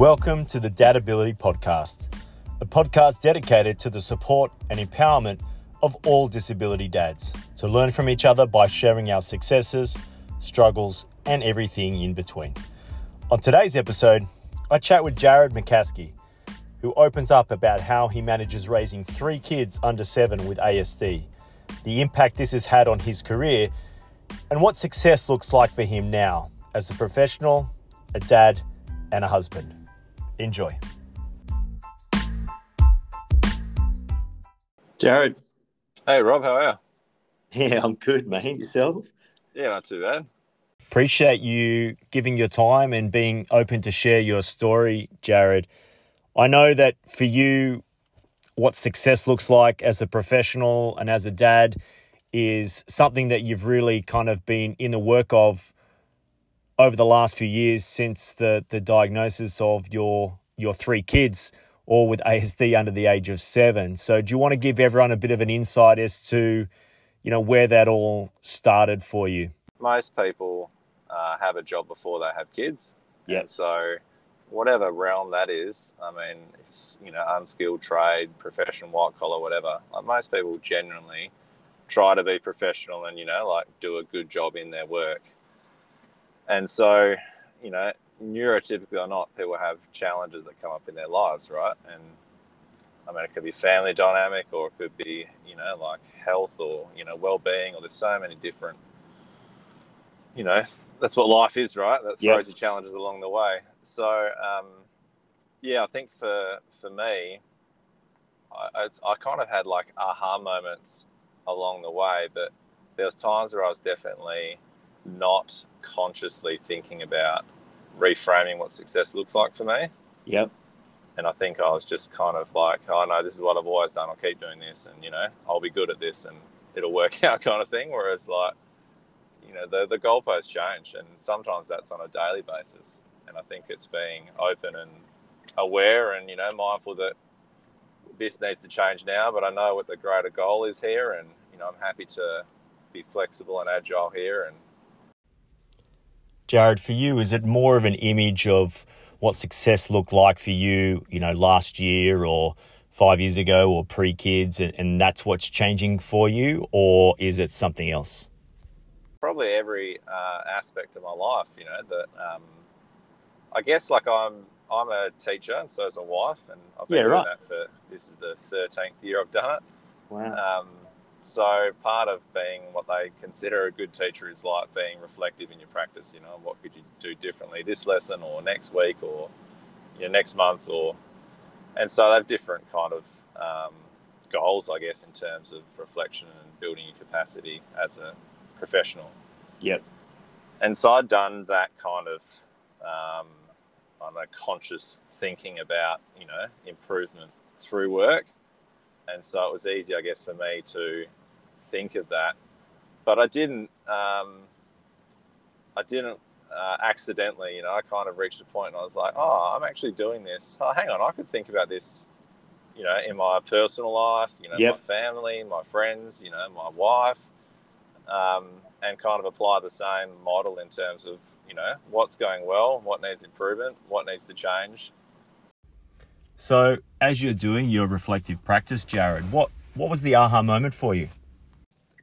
Welcome to the Dadability Podcast, a podcast dedicated to the support and empowerment of all disability dads to learn from each other by sharing our successes, struggles, and everything in between. On today's episode, I chat with Jarrad McCaskie, who opens up about how he manages raising three kids under seven with ASD, the impact this has had on his career, and what success looks like for him now as a professional, a dad, and a husband. Enjoy. Jarrad. Hey, Rob, how are you? Yeah, I'm good, mate. Yourself? Yeah, not too bad. Appreciate you giving your time and being open to share your story, Jarrad. I know that for you, what success looks like as a professional and as a dad is something that you've really kind of been in the work of over the last few years since the the diagnosis of your your three kids all with ASD under the age of 7. So do you want to give everyone a bit of an insight as to you know where that all started for you? Most people uh, have a job before they have kids. Yeah. So whatever realm that is, I mean, you know, unskilled trade, profession, white collar, whatever. Like most people generally try to be professional and you know, like do a good job in their work. And so, you know, neurotypically or not, people have challenges that come up in their lives, right? And I mean, it could be family dynamic, or it could be, you know, like health or you know, well-being, or there's so many different you know, that's what life is, right? That throws you challenges along the way. So, um, yeah, I think for for me, I, I kind of had like aha moments along the way, but there was times where I was definitely not consciously thinking about reframing what success looks like for me. Yep. And I think I was just kind of like, oh no, this is what I've always done. I'll keep doing this, and you know, I'll be good at this, and it'll work out, kind of thing. Whereas like you know the the goalposts change, and sometimes that's on a daily basis. And I think it's being open and aware, and you know mindful that this needs to change now, but I know what the greater goal is here, and you know I'm happy to be flexible and agile here. And Jarrad, for you, is it more of an image of what success looked like for you, you know, last year or five years ago or pre kids, and, and that's what's changing for you, or is it something else? probably every uh, aspect of my life. You know that um, I guess like I'm I'm a teacher and so is my wife, and I've been yeah, doing that for this is the thirteenth year I've done it. Wow. Um, so part of being what they consider a good teacher is like being reflective in your practice. You know, what could you do differently this lesson or next week or you know, next month or and so they have different kind of um, goals, I guess, in terms of reflection and building your capacity as a professional. Yep. And so I'd done that kind of um, on a conscious thinking about, you know, improvement through work. And so it was easy, I guess, for me to think of that. But I didn't, um, I didn't uh, accidentally, you know, I kind of reached a point and I was like, oh, I'm actually doing this. Oh, hang on, I could think about this, you know, in my personal life, you know, yep. my family, my friends, you know, my wife um, and kind of apply the same model in terms of you know what's going well, what needs improvement, what needs to change. So, as you're doing your reflective practice, Jarrad, what what was the aha moment for you?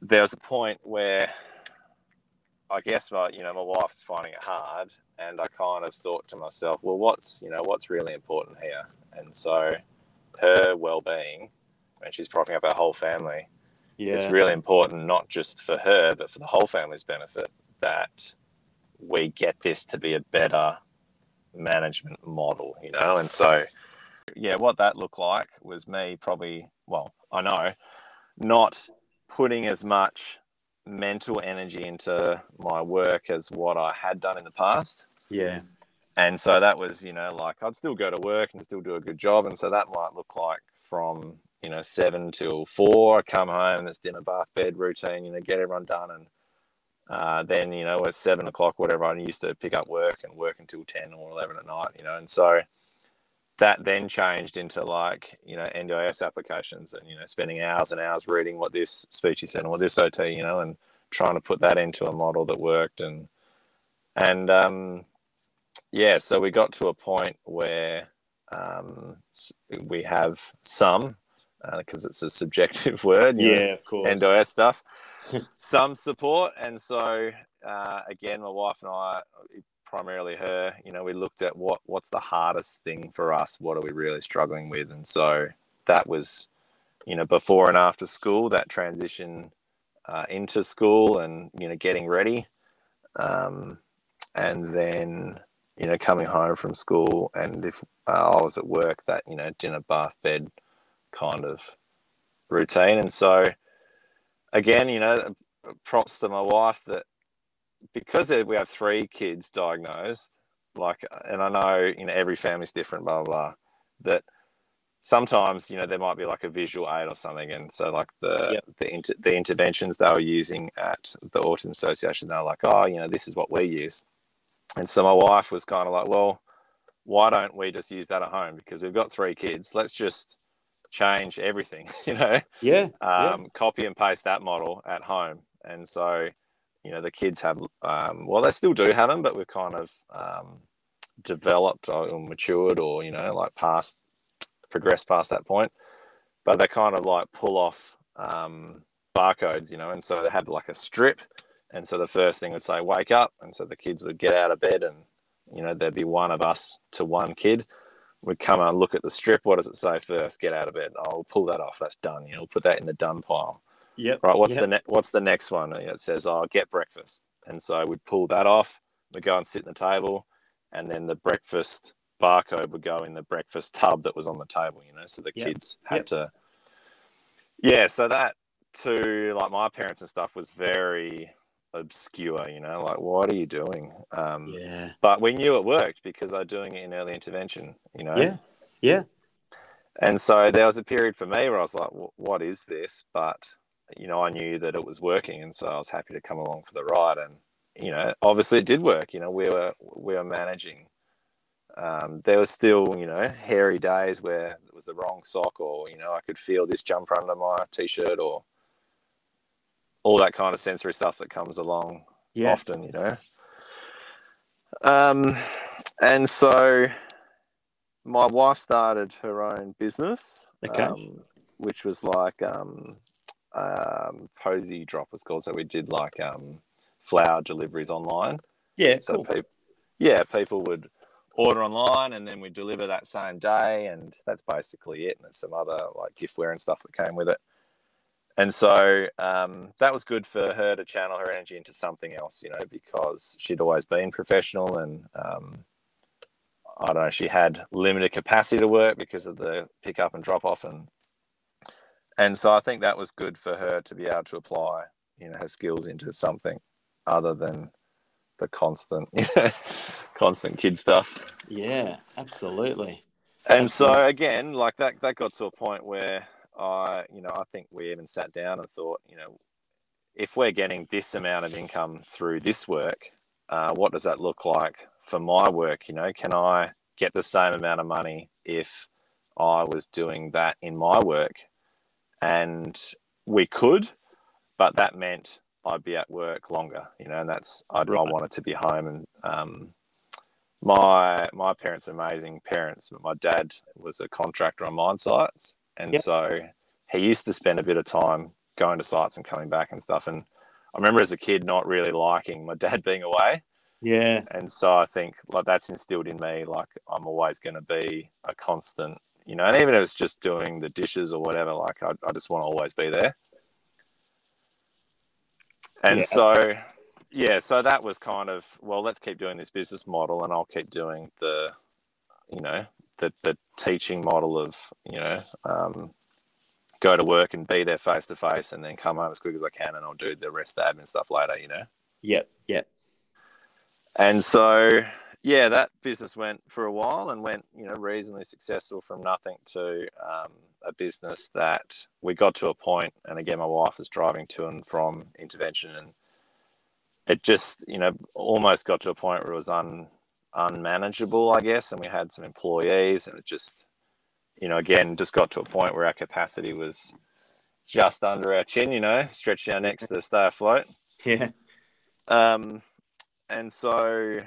There was a point where I guess my you know my wife's finding it hard, and I kind of thought to myself, well, what's you know what's really important here, and so her well-being, and she's propping up our whole family yeah. it's really important not just for her but for the whole family's benefit that we get this to be a better management model you know and so yeah what that looked like was me probably well i know not putting as much mental energy into my work as what i had done in the past yeah and so that was you know like i'd still go to work and still do a good job and so that might look like from you know, seven till four. I come home, it's dinner, bath, bed routine, you know, get everyone done. And uh, then, you know, at seven o'clock, whatever, I used to pick up work and work until 10 or 11 at night, you know. And so that then changed into like, you know, NDIS applications and, you know, spending hours and hours reading what this speech said or this OT, you know, and trying to put that into a model that worked. And, and, um, yeah, so we got to a point where um, we have some, because uh, it's a subjective word. Yeah, know, of course. NDIS stuff. some support. And so, uh, again, my wife and I, primarily her, you know, we looked at what what's the hardest thing for us? What are we really struggling with? And so that was, you know, before and after school, that transition uh, into school and, you know, getting ready. Um, and then you know, coming home from school, and if uh, I was at work, that you know, dinner, bath, bed, kind of routine. And so, again, you know, props to my wife that because we have three kids diagnosed, like, and I know you know every family's different, blah blah. blah that sometimes you know there might be like a visual aid or something, and so like the yep. the inter- the interventions they were using at the Autism Association, they're like, oh, you know, this is what we use and so my wife was kind of like, well, why don't we just use that at home? Because we've got three kids. Let's just change everything, you know? Yeah. Um, yeah. Copy and paste that model at home. And so, you know, the kids have, um, well, they still do have them, but we've kind of um, developed or matured or, you know, like past, progressed past that point. But they kind of like pull off um, barcodes, you know, and so they had like a strip and so the first thing would say, wake up. And so the kids would get out of bed and, you know, there'd be one of us to one kid. We'd come and look at the strip. What does it say first? Get out of bed. I'll pull that off. That's done. You know, we'll put that in the done pile. Yep. Right. What's yep. the ne- What's the next one? It says, "I'll "Oh, get breakfast." And so we'd pull that off. We'd go and sit in the table, and then the breakfast barcode would go in the breakfast tub that was on the table. You know, so the yep. kids had yep. to. Yeah. So that to like my parents and stuff was very obscure, you know, like what are you doing? Um, yeah. But we knew it worked because they're doing it in early intervention, you know. Yeah. Yeah. And so there was a period for me where I was like, what is this? But you know, I knew that it was working, and so I was happy to come along for the ride. And you know, obviously it did work. You know, we were we were managing. Um, there was still, you know, hairy days where it was the wrong sock, or you know, I could feel this jumper under my t-shirt, or all that kind of sensory stuff that comes along yeah. often, you know. Um, and so my wife started her own business, okay. um, which was like um, um, Posy Drop was called. So we did like um, flower deliveries online. Yeah, so cool. people, yeah, people would order online and then we deliver that same day, and that's basically it. And there's some other like giftware and stuff that came with it and so um, that was good for her to channel her energy into something else, you know, because she'd always been professional and um, I don't know, she had limited capacity to work because of the pick up and drop off, and and so I think that was good for her to be able to apply, you know, her skills into something other than the constant, you know, constant kid stuff. Yeah, absolutely. And so again, like that, that got to a point where I, you know, I think we even sat down and thought, you know, if we're getting this amount of income through this work, uh, what does that look like for my work? You know, can I get the same amount of money if I was doing that in my work? And we could, but that meant I'd be at work longer, you know, and that's I'd, right. I wanted to be home. And um, my my parents are amazing parents, but my dad was a contractor on mine sites, and yep. so he used to spend a bit of time going to sites and coming back and stuff. And I remember as a kid not really liking my dad being away. Yeah. And so I think like that's instilled in me, like I'm always going to be a constant, you know, and even if it's just doing the dishes or whatever, like I, I just want to always be there. And yeah. so, yeah, so that was kind of, well, let's keep doing this business model and I'll keep doing the, you know, the, the teaching model of you know um, go to work and be there face to face and then come home as quick as I can and I'll do the rest of the admin stuff later, you know? Yep, yep. And so, yeah, that business went for a while and went, you know, reasonably successful from nothing to um, a business that we got to a point, and again, my wife was driving to and from intervention and it just, you know, almost got to a point where it was un, unmanageable, I guess, and we had some employees, and it just, you know, again, just got to a point where our capacity was just under our chin, you know, stretching our necks to stay afloat. Yeah. Um, and so,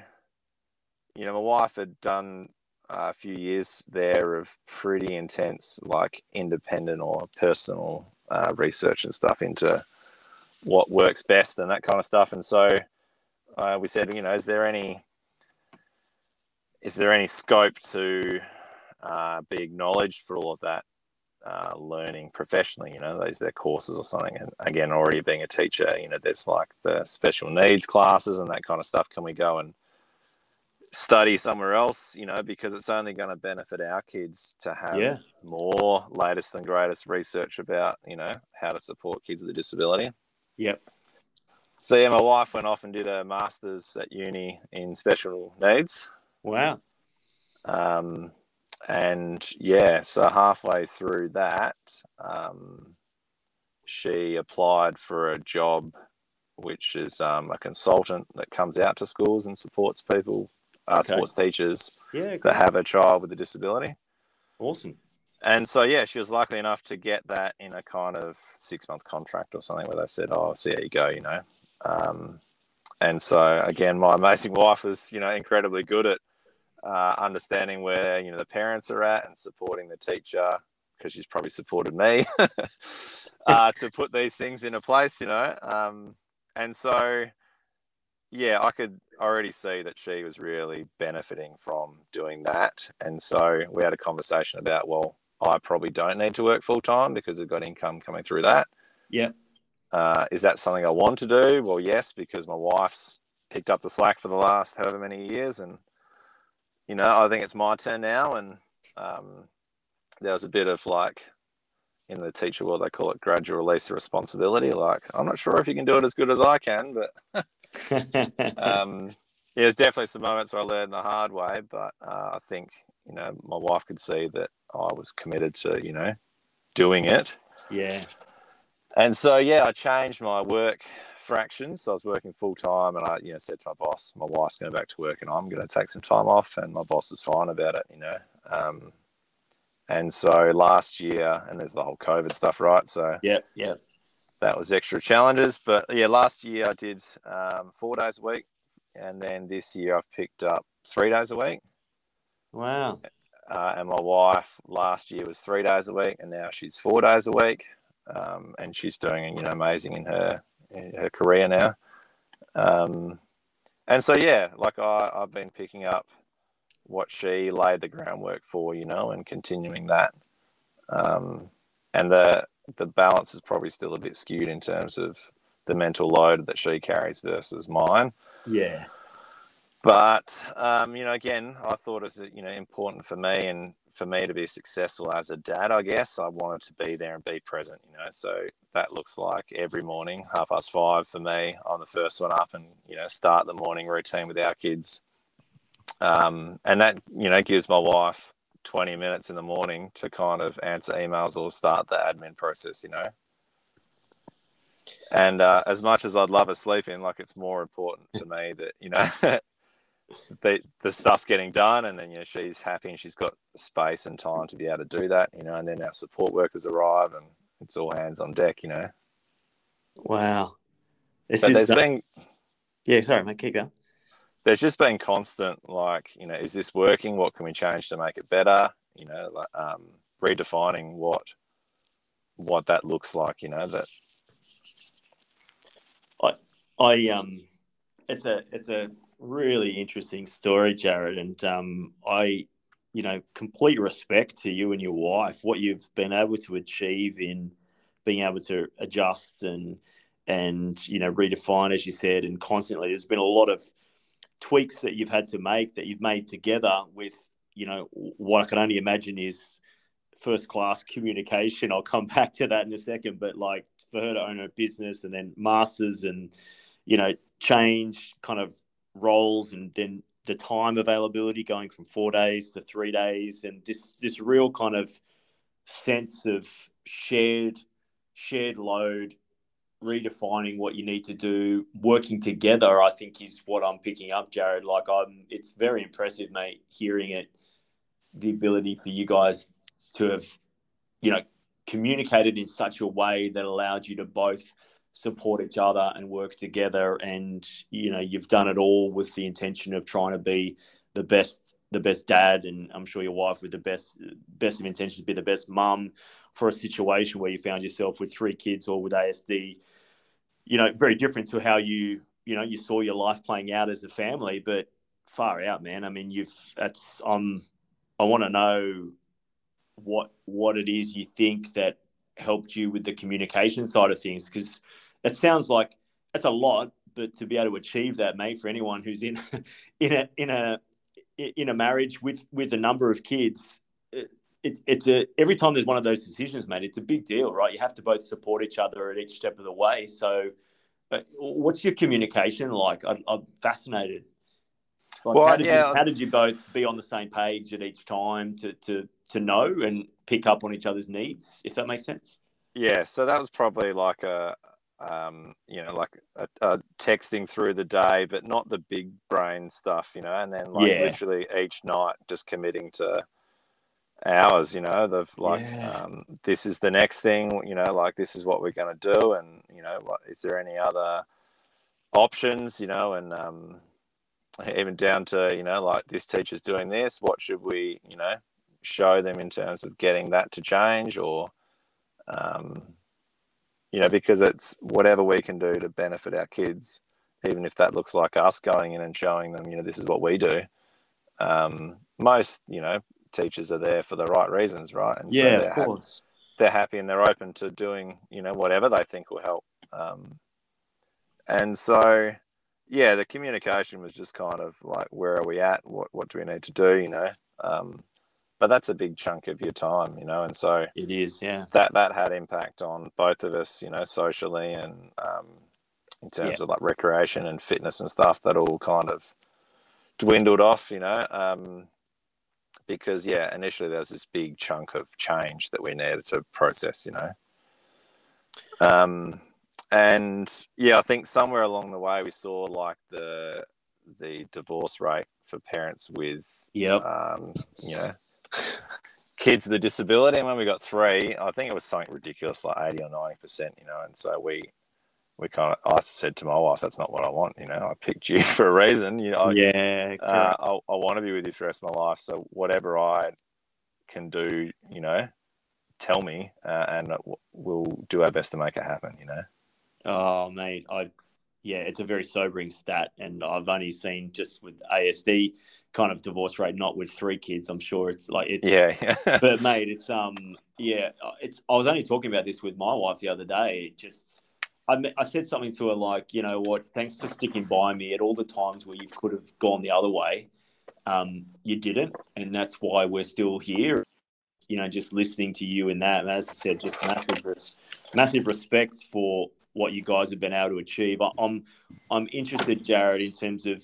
you know, my wife had done a few years there of pretty intense, like independent or personal uh, research and stuff into what works best and that kind of stuff. And so uh, we said, you know, is there any is there any scope to uh, be acknowledged for all of that uh, learning professionally? You know, these their courses or something. And again, already being a teacher, you know, there's like the special needs classes and that kind of stuff. Can we go and study somewhere else, you know, because it's only going to benefit our kids to have Yeah. more latest and greatest research about, you know, how to support kids with a disability. Yep. So yeah, my wife went off and did a master's at uni in special needs. Wow. Um, and yeah, so halfway through that, um, she applied for a job, which is um, a consultant that comes out to schools and supports people, uh, Okay. sports teachers Yeah. that have a child with a disability. Awesome. And so yeah, she was lucky enough to get that in a kind of six month contract or something where they said, "Oh, see how you go," you know. Um, and so again, my amazing wife was, you know, incredibly good at uh, understanding where you know the parents are at and supporting the teacher because she's probably supported me uh, to put these things into place, you know. Um, and so yeah, I could already see that she was really benefiting from doing that. And so we had a conversation about, well, I probably don't need to work full time because I've got income coming through that. Yeah. Uh, is that something I want to do? Well, yes, because my wife's picked up the slack for the last however many years. And, you know, I think it's my turn now. And um, there was a bit of like, in the teacher world, they call it gradual release of responsibility. Like, I'm not sure if you can do it as good as I can, but um, yeah, there's definitely some moments where I learned the hard way, but uh, I think you know my wife could see that I was committed to you know doing it, yeah. and so yeah, I changed my work fractions. So I was working full time, and I you know said to my boss, my wife's going back to work, and I'm going to take some time off, and my boss is fine about it, you know. Um, and so last year, and there's the whole COVID stuff, right? So yeah, Yep. that was extra challenges. But yeah, last year I did um, four days a week, and then this year I've picked up three days a week. Wow. Uh, and my wife last year was three days a week, and now she's four days a week, um, and she's doing you know amazing in her in her career now. Um, and so yeah, like I, I've been picking up what she laid the groundwork for, you know, and continuing that. Um, and the the balance is probably still a bit skewed in terms of the mental load that she carries versus mine. Yeah. But um, you know, again, I thought it was you know important for me and for me to be successful as a dad. I guess I wanted to be there and be present. You know, so that looks like every morning, half past five for me. I'm the first one up, and you know, start the morning routine with our kids. Um, and that you know gives my wife 20 minutes in the morning to kind of answer emails or start the admin process. You know. And uh, as much as I'd love a sleep in, like it's more important to me that you know the the stuff's getting done, and then you know she's happy and she's got space and time to be able to do that. You know, and then our support workers arrive, and it's all hands on deck. You know, Wow. This but is there's uh, been yeah. Sorry, mate. Keep going. There's just been constant like you know is this working? What can we change to make it better? You know, like um, redefining what what that looks like. You know that I I um, it's a it's a really interesting story, Jarrad, and um, I, you know, complete respect to you and your wife, what you've been able to achieve in being able to adjust and and you know redefine, as you said, and constantly. There's been a lot of tweaks that you've had to make that you've made together with you know what I can only imagine is first class communication. I'll come back to that in a second, but like for her to own her business and then masters and you know change kind of roles and then the time availability going from four days to three days and this this real kind of sense of shared shared load redefining what you need to do working together i think is what i'm picking up jarrad like i'm it's very impressive mate hearing it the ability for you guys to have you know communicated in such a way that allowed you to both support each other and work together and you know you've done it all with the intention of trying to be the best the best dad, and I'm sure your wife with the best best of intentions to be the best mum for a situation where you found yourself with three kids or with ASD. You know, very different to how you you know you saw your life playing out as a family, but far out, man. I mean, you've that's um, I want to know what what it is you think that helped you with the communication side of things because it sounds like that's a lot but to be able to achieve that mate for anyone who's in in a in a in a marriage with with a number of kids it, it, it's a every time there's one of those decisions mate it's a big deal right? You have to both support each other at each step of the way. So uh, what's your communication like? I, am fascinated. Like, well, how did, yeah. you, how did you both be on the same page at each time to to to know and pick up on each other's needs if that makes sense? Yeah so that was probably like a um, you know, like a, a texting through the day, but not the big brain stuff, you know, and then like yeah. literally each night just committing to hours, you know, of like, yeah. um, this is the next thing, you know, like this is what we're going to do. And, you know, what, is there any other options, you know, and, um, even down to, you know, like this teacher's doing this, what should we, you know, show them in terms of getting that to change or, um, you know, because it's whatever we can do to benefit our kids, even if that looks like us going in and showing them, you know, this is what we do. Um, most, you know, teachers are there for the right reasons, right? And yeah, so of course. Happy, they're happy and they're open to doing, you know, whatever they think will help. Um, and so, yeah, the communication was just kind of like, where are we at? What what do we need to do? You know, um, but that's a big chunk of your time, you know, and so it is, yeah. That that had impact on both of us, you know, socially and um, in terms yeah. of like recreation and fitness and stuff. That all kind of dwindled off, you know, um, because yeah, initially there was this big chunk of change that we needed to process, you know. Um, and yeah, I think somewhere along the way we saw like the the divorce rate for parents with, yep. um, you know, kids with a disability. And when we got three, I think it was something ridiculous, like 80 or 90%, you know. And so we, we kind of, I said to my wife, that's not what I want, you know. I picked you for a reason, you know. Yeah. Uh, I, I want to be with you for the rest of my life. So whatever I can do, you know, tell me uh, and we'll do our best to make it happen, you know. Oh, mate, I yeah, it's a very sobering stat, and I've only seen just with ASD kind of divorce rate, not with three kids. I'm sure it's like it's yeah, yeah. but mate, it's um yeah, it's. I was only talking about this with my wife the other day. It just I, I said something to her like, you know what? Thanks for sticking by me at all the times where you could have gone the other way. Um, you didn't, and that's why we're still here. You know, just listening to you and that. And as I said, just massive, res- massive respect for what you guys have been able to achieve. I'm I'm interested, Jarrad, in terms of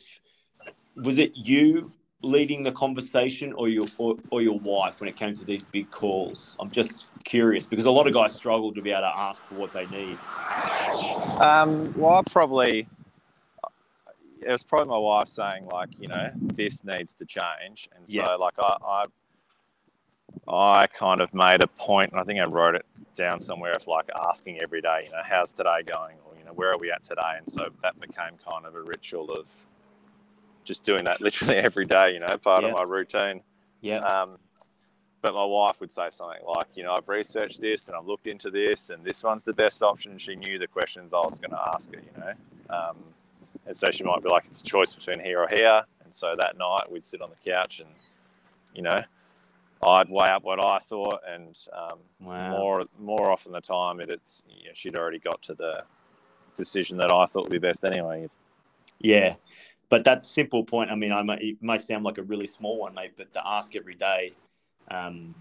was it you leading the conversation or your or, or, your wife when it came to these big calls? I'm just curious because a lot of guys struggle to be able to ask for what they need. Um, well, I probably it was probably my wife saying like, you know, this needs to change, and so yeah. like I, I I kind of made a point, and I think I wrote it down somewhere of like asking every day, you know, how's today going, or you know, where are we at today? And so that became kind of a ritual of just doing that literally every day, you know, part yeah. of my routine. Yeah. Um, but my wife would say something like, you know, I've researched this and I've looked into this, and this one's the best option. She knew the questions I was going to ask her, you know. Um, and so she might be like, it's a choice between here or here. And so that night we'd sit on the couch and, you know, I'd weigh up what I thought, and um, wow. more more often the time, it, it's know, she'd already got to the decision that I thought would be best anyway. Yeah, but that simple point. I mean, I it may sound like a really small one, mate, but to ask every day, um,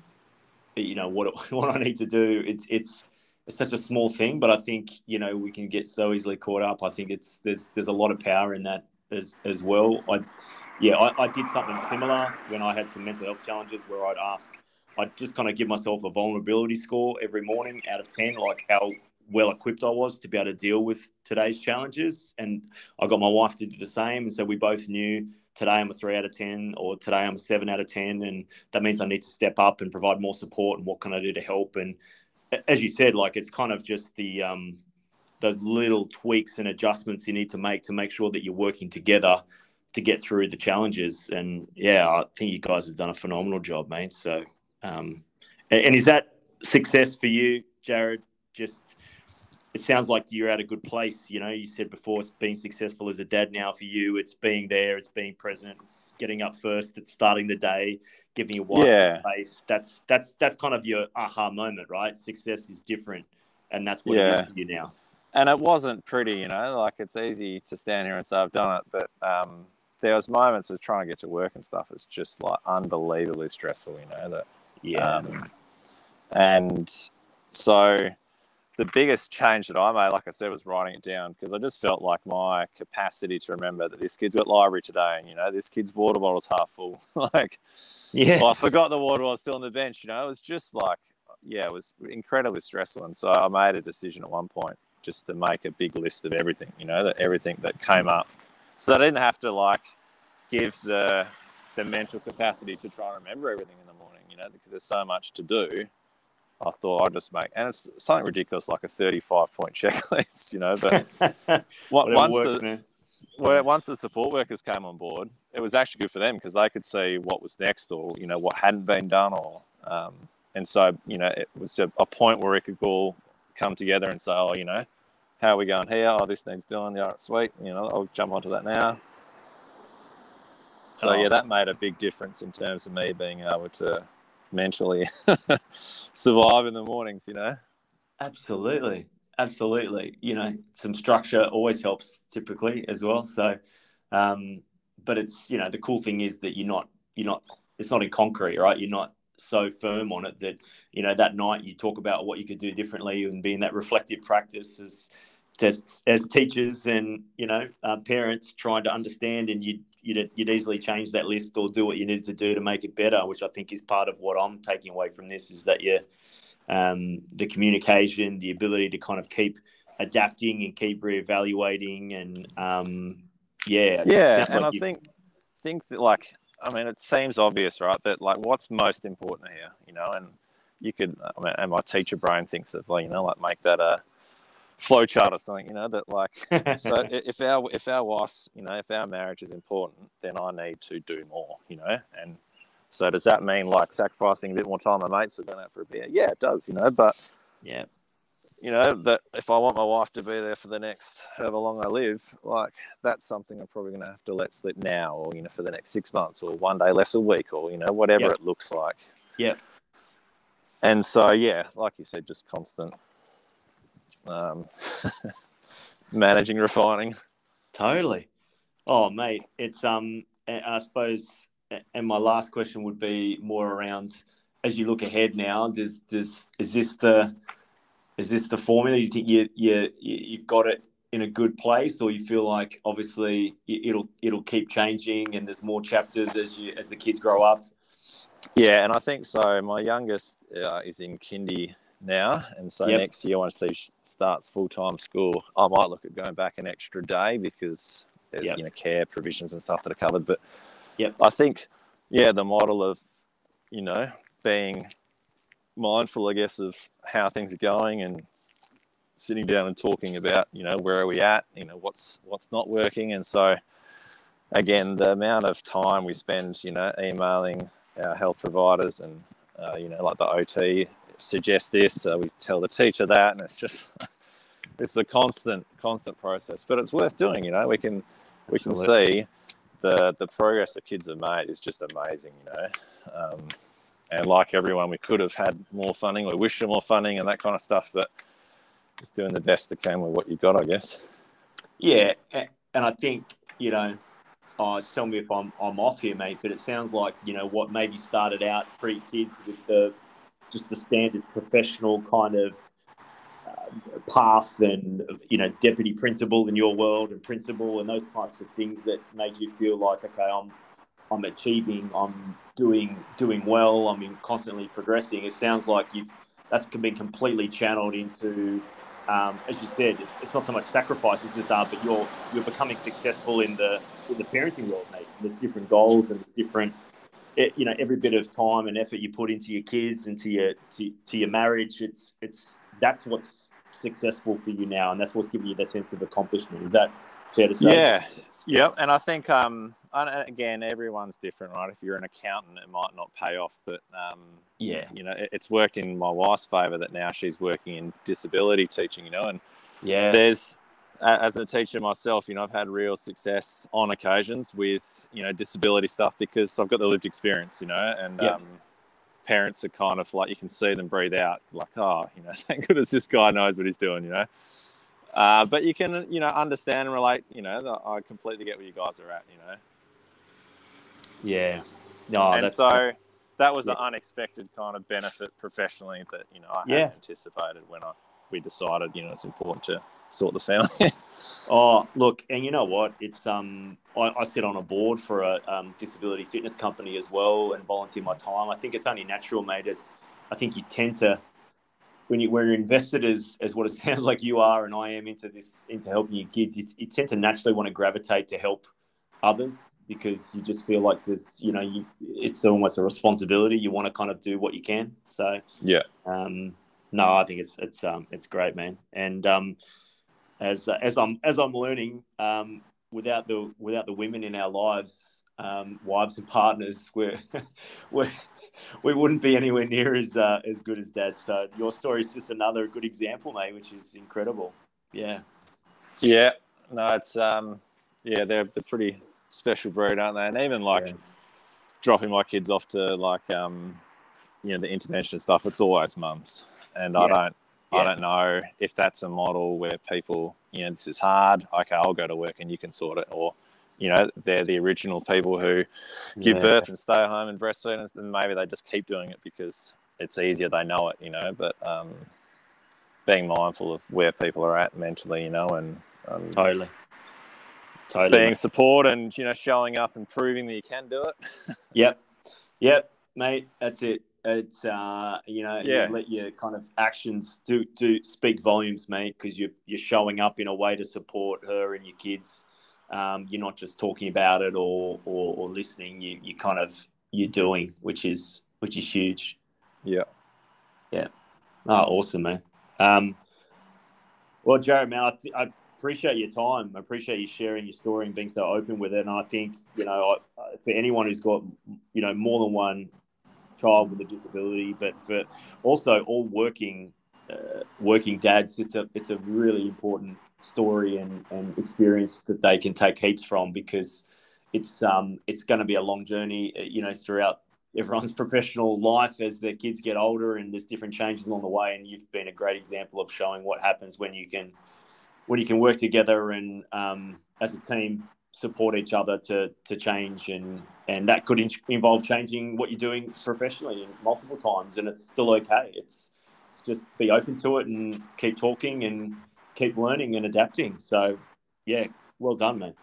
you know what what I need to do. It's it's it's such a small thing, but I think you know we can get so easily caught up. I think it's there's there's a lot of power in that as as well. I yeah, I, I, did something similar when I had some mental health challenges where I'd ask, I'd just kind of give myself a vulnerability score every morning out of 10, like how well equipped I was to be able to deal with today's challenges. And I got my wife to do the same. And so we both knew today I'm a three out of 10 or today I'm a seven out of 10. And that means I need to step up and provide more support and what can I do to help. And as you said, like it's kind of just the, um, those little tweaks and adjustments you need to make to make sure that you're working together to get through the challenges. And yeah, I think you guys have done a phenomenal job, mate. So, um, and, and is that success for you, Jarrad? Just it sounds like you're at a good place. You know, you said before it's being successful as a dad now for you. It's being there, it's being present, it's getting up first, it's starting the day, giving your wife yeah. space. That's that's that's kind of your aha moment, right? Success is different, and that's what yeah. it is for you now. And it wasn't pretty, you know. Like it's easy to stand here and say I've done it, but um, there was moments of trying to get to work and stuff. It's just like unbelievably stressful, you know. That yeah. Um, and so the biggest change that I made, like I said, was writing it down because I just felt like my capacity to remember that this kid's got library today, and you know, this kid's water bottle's half full. like, yeah, well, I forgot the water was still on the bench. You know, it was just like, yeah, it was incredibly stressful. And so I made a decision at one point just to make a big list of everything. You know, that everything that came up, so I didn't have to like give the the mental capacity to try and remember everything in the morning. You know, because there's so much to do I thought I'd just make, and it's something ridiculous like a 35 point checklist, you know. But what, once, works, the, well, once the support workers came on board, it was actually good for them because they could see what was next or, you know, what hadn't been done. Or, um, and so, you know, it was a, a point where it could all come together and say, oh, you know, how are we going here? Oh, this needs doing. Yeah, sweet. You know, I'll jump onto that now. So, oh. yeah, that made a big difference in terms of me being able to mentally survive in the mornings, you know? Absolutely. Absolutely. You know, some structure always helps typically as well. So, um, but it's, you know, the cool thing is that you're not, you're not, it's not in concrete, right? You're not so firm on it that, you know, that night you talk about what you could do differently and being that reflective practice as, as, teachers and, you know, uh, parents trying to understand and you you'd, you'd easily change that list or do what you needed to do to make it better, which I think is part of what I'm taking away from this is that you, um, the communication, the ability to kind of keep adapting and keep reevaluating and um, yeah, yeah, and like I think think that like I mean it seems obvious, right? That like what's most important here, you know, and you could, I mean, and my teacher brain thinks of like you know like make that a flowchart or something, you know, that like so if our if our wife's, you know, if our marriage is important, then I need to do more, you know. And so does that mean like sacrificing a bit more time with mates or going out for a beer? Yeah, it does, you know, but yeah. You know, that if I want my wife to be there for the next however long I live, like that's something I'm probably gonna have to let slip now or, you know, for the next six months or one day less a week or, you know, whatever yep. it looks like. Yeah. And so yeah, like you said, just constant um, managing refining. Totally. Oh, mate, it's um, I suppose, and my last question would be more around as you look ahead now. Does does is this the is this the formula? You think you you you've got it in a good place, or you feel like obviously it'll it'll keep changing, and there's more chapters as you as the kids grow up. Yeah, and I think so. My youngest uh, is in kindy now, and so yep. next year once he starts full time school, I might look at going back an extra day because there's yep. you know care provisions and stuff that are covered. But yeah, I think yeah, the model of you know being mindful, I guess, of how things are going and sitting down and talking about you know where are we at, you know what's what's not working, and so again the amount of time we spend you know emailing our health providers and uh, you know like the OT suggest this, uh, we tell the teacher that, and it's just it's a constant constant process. But it's worth doing. You know, we can we can see the the progress the kids have made is just amazing. You know. Um, and like everyone, we could have had more funding. We wish for more funding and that kind of stuff, but just doing the best they can with what you've got, I guess. Yeah, and I think you know, oh, tell me if I'm I'm off here, mate. But it sounds like you know what maybe started out pre kids with the just the standard professional kind of uh, path and you know deputy principal in your world and principal and those types of things that made you feel like okay I'm I'm achieving I'm doing doing well I'm constantly progressing. It sounds like you that's been completely channeled into um, as you said it's, it's, not so much sacrifices this are but you're you're becoming successful in the in the parenting world mate. There's different goals and there's different it, you know every bit of time and effort you put into your kids and to your to, to your marriage it's it's that's what's successful for you now and that's what's giving you that sense of accomplishment is that Fair to say. Yeah. Yep. And I think, um, again, everyone's different, right? If you're an accountant, it might not pay off, but um, yeah, you know, it's worked in my wife's favour that now she's working in disability teaching, you know, and yeah, there's as a teacher myself, you know, I've had real success on occasions with you know disability stuff because I've got the lived experience, you know, and um, parents are kind of like you can see them breathe out, like, oh, you know, thank goodness this guy knows what he's doing, you know. Uh, but you can, you know, understand and relate. You know, I completely get where you guys are at. You know. Yeah. No, and so that was yeah. an unexpected kind of benefit professionally that you know I yeah. hadn't anticipated when I we decided you know it's important to sort the family. oh, look, and you know what? It's um, I, I sit on a board for a um, disability fitness company as well, and volunteer my time. I think it's only natural, mate. As I think you tend to when you when you're invested as as what it sounds like you are, and I am into this into helping your kids, you, you tend to naturally want to gravitate to help others because you just feel like there's you know you it's almost a responsibility. You want to kind of do what you can. So yeah. Um, no, I think it's it's um it's great, man. And um, as as I'm as I'm learning, um, without the without the women in our lives, um, wives and partners, we're, we're we wouldn't be anywhere near as uh, as good as dad. So your story is just another good example, mate, which is incredible. Yeah. Yeah. No, it's um, yeah, they're they're pretty special breed, aren't they? And even like yeah. dropping my kids off to like um, you know, the intervention stuff. It's always mums, and yeah. I don't yeah. I don't know if that's a model where people, you know, this is hard. Okay, I'll go to work and you can sort it. Or, you know, they're the original people who give yeah. birth and stay home and breastfeed, and then maybe they just keep doing it because it's easier. They know it, you know. But um, being mindful of where people are at mentally, you know, and um, totally, totally being support and you know showing up and proving that you can do it. yep, yep, mate. That's it it's uh, you know yeah. you let your kind of actions do do speak volumes, mate, because you're you're showing up in a way to support her and your kids. Um, you're not just talking about it or or, or listening. You you kind of you're doing, which is which is huge. Yeah, yeah. Oh, awesome, man. Um, well, Jarrad, man, I, th- I appreciate your time. I appreciate you sharing your story and being so open with it. And I think you know, for anyone who's got you know more than one child with a disability, but for also all working uh, working dads, it's a it's a really important story and, and experience that they can take heaps from because it's um it's going to be a long journey, uh, you know, throughout everyone's professional life as their kids get older and there's different changes along the way. And you've been a great example of showing what happens when you can when you can work together and um, as a team support each other to to change and and that could in- involve changing what you're doing professionally multiple times and it's still okay. It's it's just be open to it and keep talking and keep learning and adapting. So yeah well done man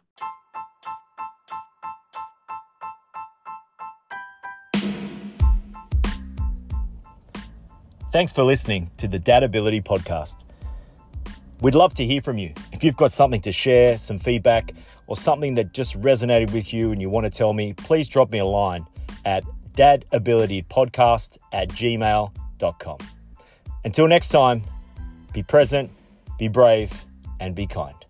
Thanks for listening to the Dadability Podcast. We'd love to hear from you. If you've got something to share, some feedback, or something that just resonated with you and you want to tell me, please drop me a line at dadabilitypodcast at gmail.com. Until next time, be present, be brave, and be kind.